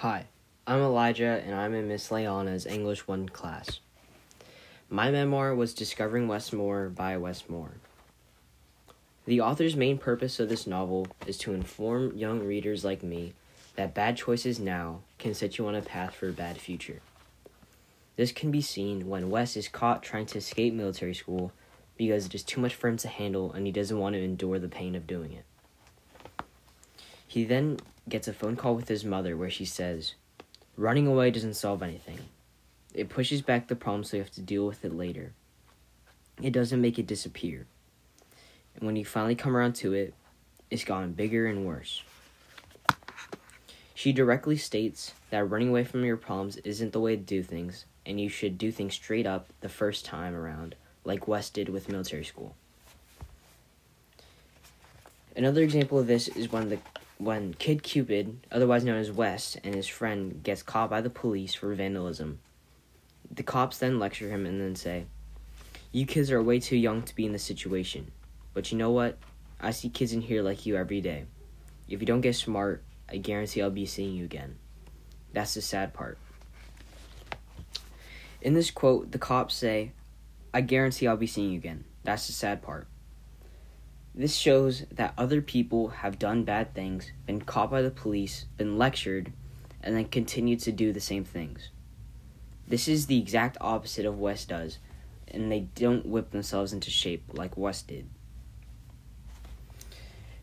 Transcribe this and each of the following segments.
Hi, I'm Elijah and I'm in Miss Leana's English 1 class. My memoir was Discovering Wes Moore by Wes Moore. The author's main purpose of this novel is to inform young readers like me that bad choices now can set you on a path for a bad future. This can be seen when Wes is caught trying to escape military school because it is too much for him to handle and he doesn't want to endure the pain of doing it. He then gets a phone call with his mother where she says, Running away doesn't solve anything. It pushes back the problem so you have to deal with it later. It doesn't make it disappear. And when you finally come around to it, it's gotten bigger and worse. She directly states that running away from your problems isn't the way to do things, and you should do things straight up the first time around, like West did with military school. Another example of this is when the when Kid Cupid, otherwise known as Wes, and his friend gets caught by the police for vandalism. The cops then lecture him and then say, You kids are way too young to be in this situation. But you know what? I see kids in here like you every day. If you don't get smart, I guarantee I'll be seeing you again. That's the sad part. In this quote, the cops say, I guarantee I'll be seeing you again. That's the sad part. This shows that other people have done bad things, been caught by the police, been lectured, and then continued to do the same things. This is the exact opposite of Wes does, and they don't whip themselves into shape like Wes did.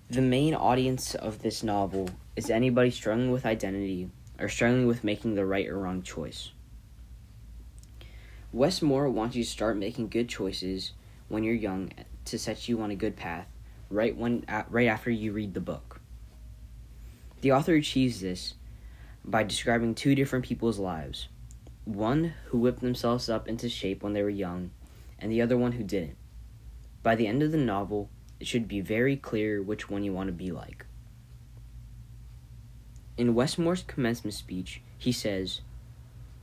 The main audience of this novel is anybody struggling with identity or struggling with making the right or wrong choice. Wes Moore wants you to start making good choices when you're young to set you on a good path right when right after you read the book. The author achieves this by describing two different people's lives. One who whipped themselves up into shape when they were young, and the other one who didn't. By the end of the novel, it should be very clear which one you want to be like. In Wes Moore's commencement speech, he says,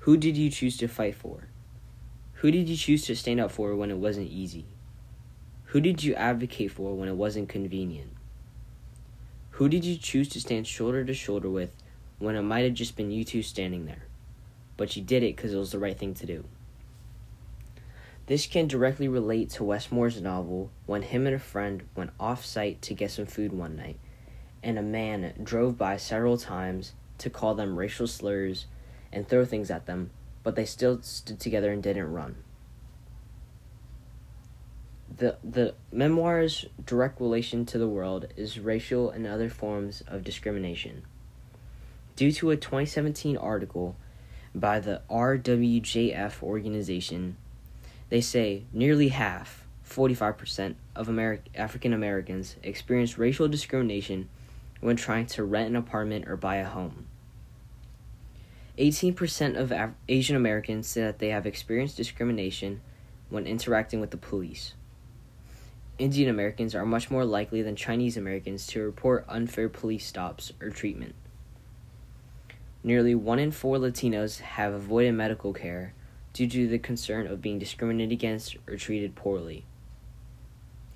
Who did you choose to fight for? Who did you choose to stand up for when it wasn't easy? Who did you advocate for when it wasn't convenient? Who did you choose to stand shoulder to shoulder with when it might have just been you two standing there? But you did it because it was the right thing to do. This can directly relate to Wes Moore's novel when him and a friend went off site to get some food one night, and a man drove by several times to call them racial slurs and throw things at them, but they still stood together and didn't run the the memoir's direct relation to the world is racial and other forms of discrimination. Due to a 2017 article by the RWJF organization, they say nearly half, 45% of Ameri- African Americans experience racial discrimination when trying to rent an apartment or buy a home. 18% of Af- Asian Americans say that they have experienced discrimination when interacting with the police. Indian Americans are much more likely than Chinese Americans to report unfair police stops or treatment. Nearly one in four Latinos have avoided medical care due to the concern of being discriminated against or treated poorly.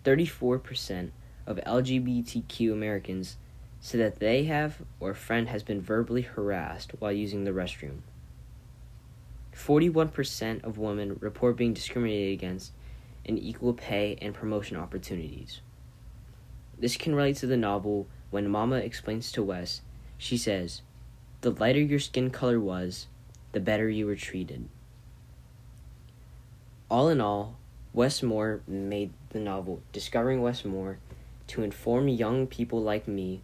34% of LGBTQ Americans say that they have or a friend has been verbally harassed while using the restroom. 41% of women report being discriminated against and equal pay and promotion opportunities. This can relate to the novel when Mama explains to Wes, she says, The lighter your skin color was, the better you were treated. All in all, Wes Moore made the novel Discovering Wes Moore to inform young people like me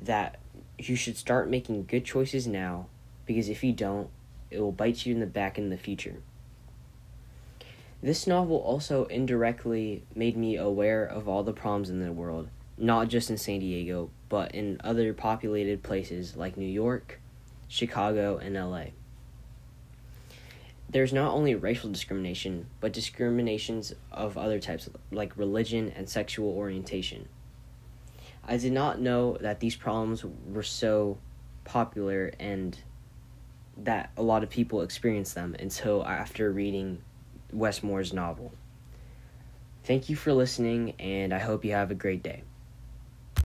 that you should start making good choices now because if you don't, it will bite you in the back in the future. This novel also indirectly made me aware of all the problems in the world, not just in San Diego, but in other populated places like New York, Chicago, and LA. There's not only racial discrimination, but discriminations of other types, like religion and sexual orientation. I did not know that these problems were so popular and that a lot of people experience them until after reading Wes Moore's novel. Thank you for listening, and I hope you have a great day.